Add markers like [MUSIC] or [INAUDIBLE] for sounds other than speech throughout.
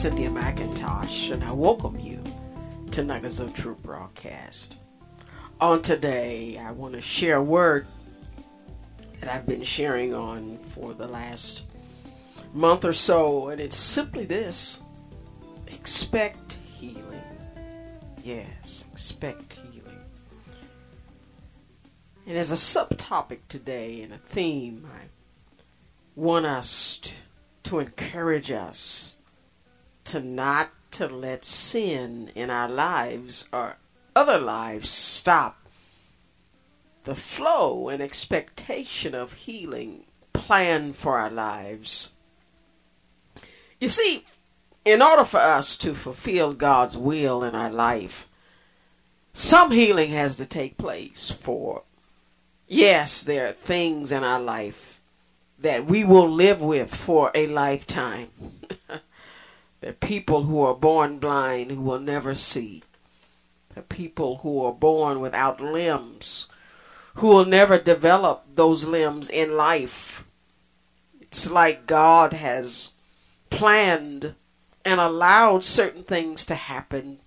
Cynthia McIntosh, and I welcome you to Nuggets of Truth broadcast. On today, I want to share a word that I've been sharing on for the last month or so, and it's simply this expect healing. Yes, expect healing. And as a subtopic today and a theme, I want us to, to encourage us to not to let sin in our lives or other lives stop the flow and expectation of healing planned for our lives. You see, in order for us to fulfill God's will in our life, some healing has to take place for yes, there are things in our life that we will live with for a lifetime. [LAUGHS] Are people who are born blind who will never see. Are people who are born without limbs who will never develop those limbs in life. It's like God has planned and allowed certain things to happen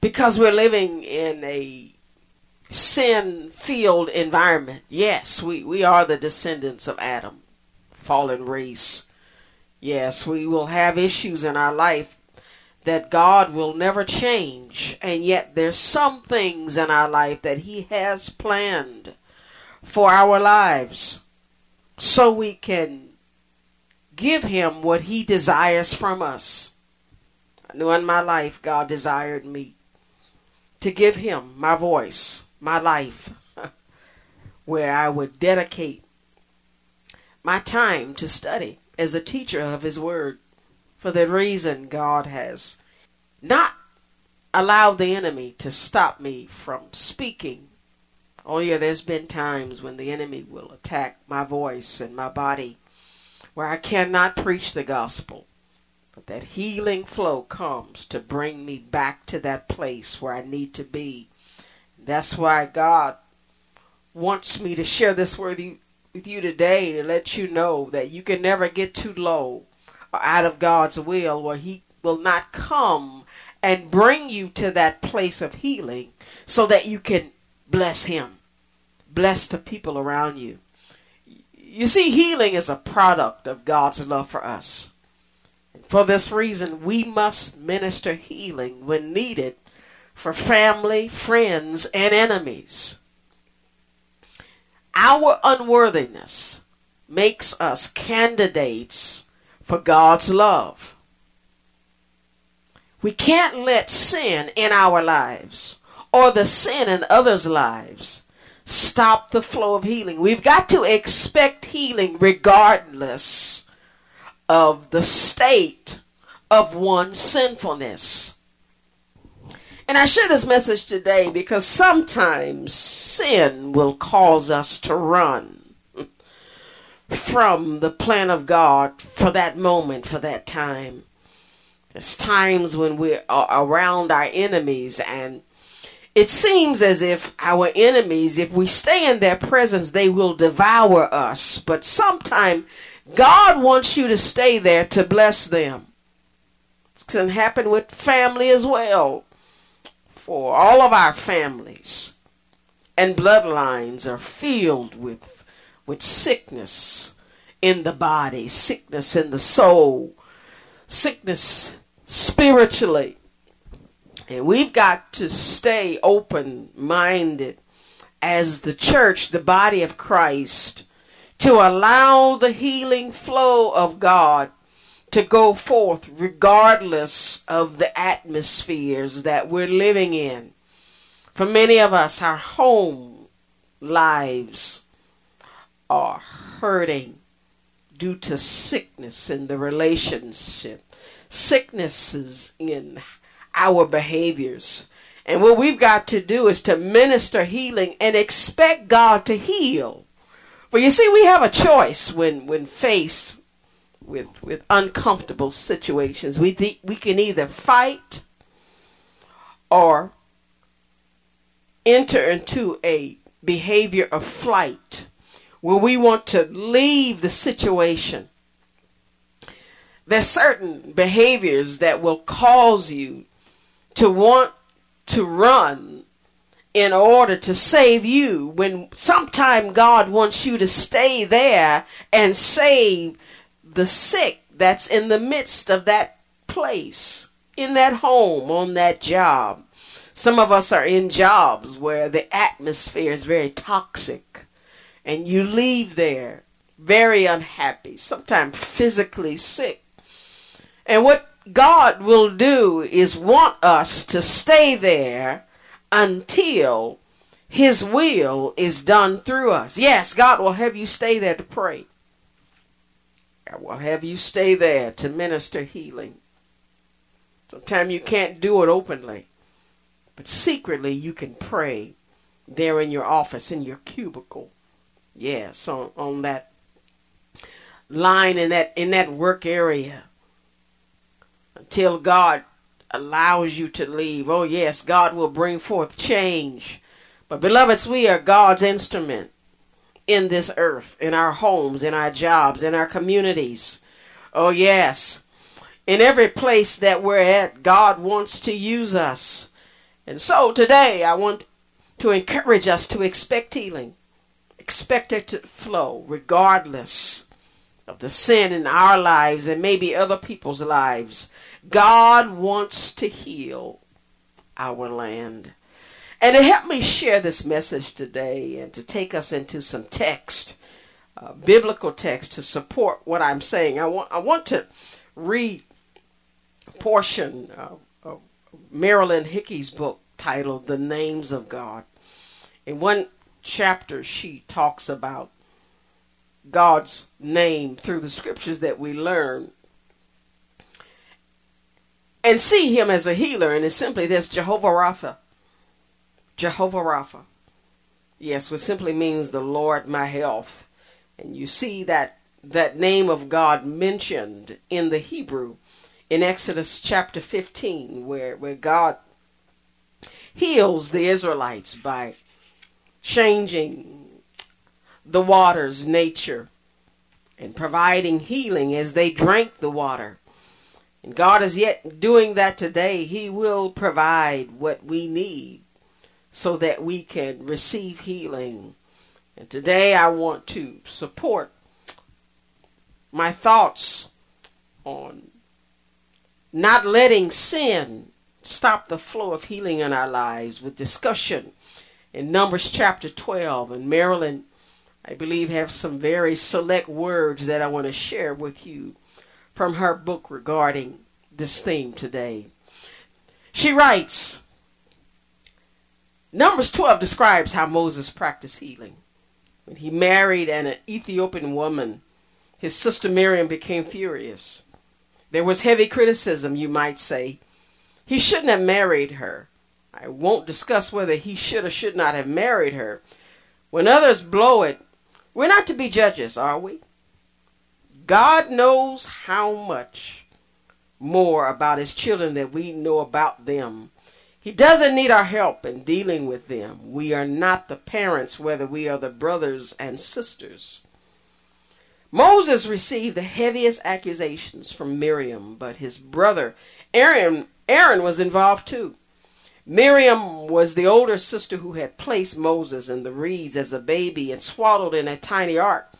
because we're living in a sin filled environment. Yes, we, we are the descendants of Adam, fallen race. Yes, we will have issues in our life that God will never change, and yet there's some things in our life that He has planned for our lives so we can give Him what He desires from us. I knew in my life God desired me to give Him my voice, my life, [LAUGHS] where I would dedicate my time to study as a teacher of His Word. For that reason, God has not allowed the enemy to stop me from speaking. Oh, yeah, there's been times when the enemy will attack my voice and my body where I cannot preach the gospel. But that healing flow comes to bring me back to that place where I need to be. That's why God wants me to share this word with you today to let you know that you can never get too low or out of God's will where He will not come and bring you to that place of healing so that you can bless Him, bless the people around you. You see, healing is a product of God's love for us. For this reason, we must minister healing when needed for family, friends, and enemies. Our unworthiness makes us candidates for God's love. We can't let sin in our lives or the sin in others' lives stop the flow of healing. We've got to expect healing regardless of the state of one's sinfulness. And I share this message today because sometimes sin will cause us to run from the plan of God for that moment, for that time. There's times when we're around our enemies and it seems as if our enemies, if we stay in their presence, they will devour us. But sometimes God wants you to stay there to bless them. It can happen with family as well for all of our families and bloodlines are filled with with sickness in the body, sickness in the soul, sickness spiritually. And we've got to stay open minded as the church, the body of Christ, to allow the healing flow of God to go forth regardless of the atmospheres that we're living in. For many of us, our home lives are hurting due to sickness in the relationship, sicknesses in our behaviors. And what we've got to do is to minister healing and expect God to heal. For you see, we have a choice when, when faced with, with uncomfortable situations. We, th- we can either fight or enter into a behavior of flight where we want to leave the situation. There's certain behaviors that will cause you to want to run in order to save you when sometime God wants you to stay there and save the sick that's in the midst of that place, in that home, on that job. Some of us are in jobs where the atmosphere is very toxic and you leave there very unhappy, sometimes physically sick. And what God will do is want us to stay there until His will is done through us. Yes, God will have you stay there to pray. I will have you stay there to minister healing. Sometimes you can't do it openly, but secretly you can pray there in your office, in your cubicle. Yes, on, on that line in that in that work area until God allows you to leave. Oh yes, God will bring forth change. But beloveds, we are God's instrument in this earth, in our homes, in our jobs, in our communities. Oh yes. In every place that we're at, God wants to use us. And so today I want to encourage us to expect healing expect it to flow regardless of the sin in our lives and maybe other people's lives. God wants to heal our land. And to help me share this message today and to take us into some text, uh, biblical text to support what I'm saying, I want, I want to read portion of, of Marilyn Hickey's book titled The Names of God. In one chapter she talks about God's name through the scriptures that we learn and see him as a healer. And it's simply this Jehovah Rapha. Jehovah Rapha. Yes, which simply means the Lord my health. And you see that that name of God mentioned in the Hebrew in Exodus chapter 15, where, where God heals the Israelites by changing the water's nature and providing healing as they drank the water. And God is yet doing that today. He will provide what we need so that we can receive healing. And today I want to support my thoughts on not letting sin stop the flow of healing in our lives with discussion in Numbers chapter 12. And Marilyn, I believe, have some very select words that I want to share with you from her book regarding this theme today. She writes Numbers 12 describes how Moses practiced healing. When he married an Ethiopian woman, his sister Miriam became furious. There was heavy criticism, you might say. He shouldn't have married her. I won't discuss whether he should or should not have married her. When others blow it, we're not to be judges, are we? God knows how much more about his children than we know about them. He doesn't need our help in dealing with them. We are not the parents, whether we are the brothers and sisters. Moses received the heaviest accusations from Miriam, but his brother Aaron Aaron was involved too. Miriam was the older sister who had placed Moses in the reeds as a baby and swaddled in a tiny ark.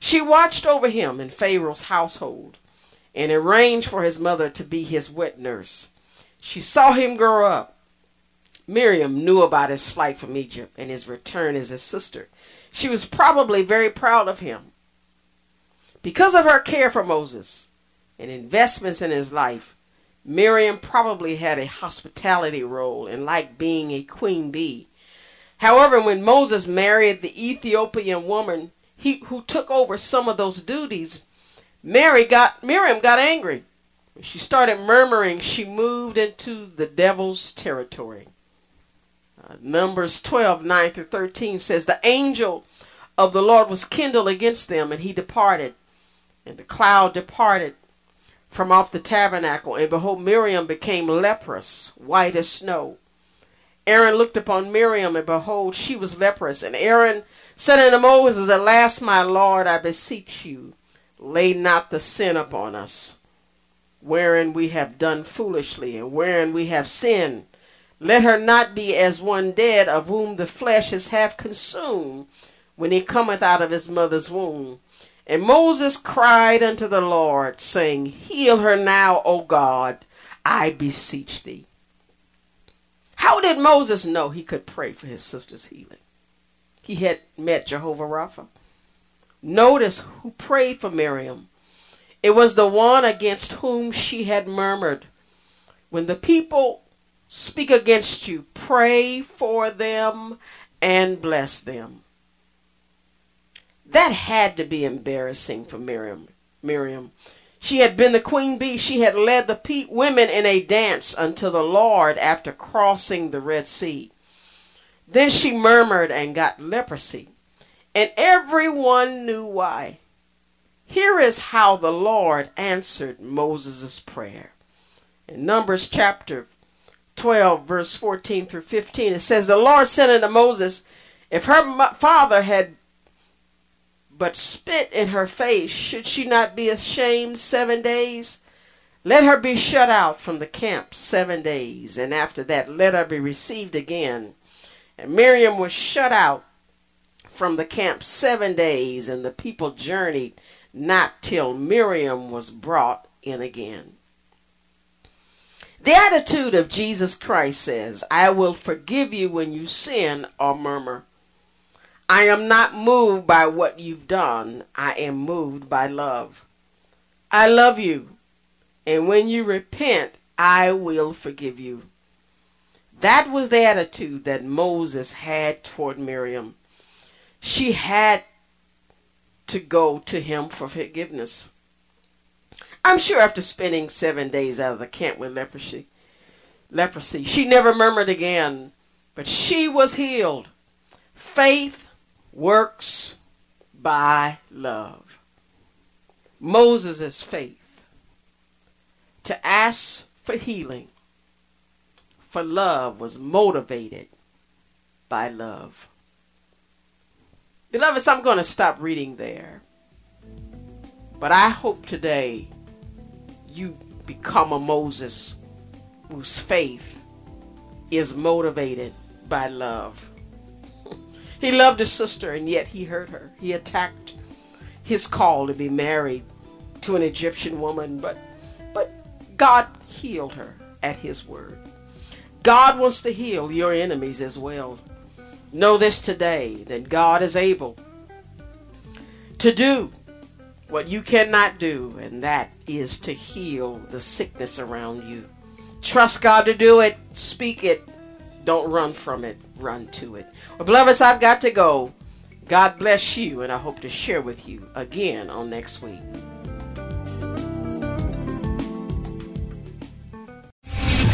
She watched over him in Pharaoh's household and arranged for his mother to be his wet nurse. She saw him grow up. Miriam knew about his flight from Egypt and his return as his sister. She was probably very proud of him. Because of her care for Moses and investments in his life, Miriam probably had a hospitality role and liked being a queen bee. However, when Moses married the Ethiopian woman he, who took over some of those duties, Mary got Miriam got angry. She started murmuring, she moved into the devil's territory. Numbers 12, 9 through 13 says, The angel of the Lord was kindled against them, and he departed. And the cloud departed from off the tabernacle, and behold, Miriam became leprous, white as snow. Aaron looked upon Miriam, and behold, she was leprous. And Aaron said unto Moses, Alas, my Lord, I beseech you, lay not the sin upon us, wherein we have done foolishly, and wherein we have sinned. Let her not be as one dead, of whom the flesh is half consumed, when he cometh out of his mother's womb. And Moses cried unto the Lord, saying, Heal her now, O God, I beseech thee. How did Moses know he could pray for his sister's healing? He had met Jehovah Rapha. Notice who prayed for Miriam. It was the one against whom she had murmured. When the people speak against you, pray for them and bless them. That had to be embarrassing for Miriam. Miriam. She had been the queen bee. She had led the women in a dance unto the Lord after crossing the Red Sea. Then she murmured and got leprosy. And everyone knew why. Here is how the Lord answered Moses' prayer. In Numbers chapter 12, verse 14 through 15, it says, The Lord said unto Moses, If her father had but spit in her face, should she not be ashamed seven days? Let her be shut out from the camp seven days, and after that let her be received again. And Miriam was shut out from the camp seven days, and the people journeyed not till Miriam was brought in again. The attitude of Jesus Christ says, I will forgive you when you sin or murmur. I am not moved by what you've done. I am moved by love. I love you. And when you repent, I will forgive you. That was the attitude that Moses had toward Miriam. She had to go to him for forgiveness. I'm sure after spending seven days out of the camp with leprosy, leprosy, she never murmured again, but she was healed. Faith works by love. Moses' faith to ask for healing, for love, was motivated by love. Beloveds, I'm going to stop reading there. But I hope today you become a Moses whose faith is motivated by love. He loved his sister and yet he hurt her. He attacked his call to be married to an Egyptian woman, but but God healed her at his word. God wants to heal your enemies as well. Know this today that God is able to do what you cannot do, and that is to heal the sickness around you. Trust God to do it, speak it, don't run from it, run to it. Well, beloveds, I've got to go. God bless you, and I hope to share with you again on next week.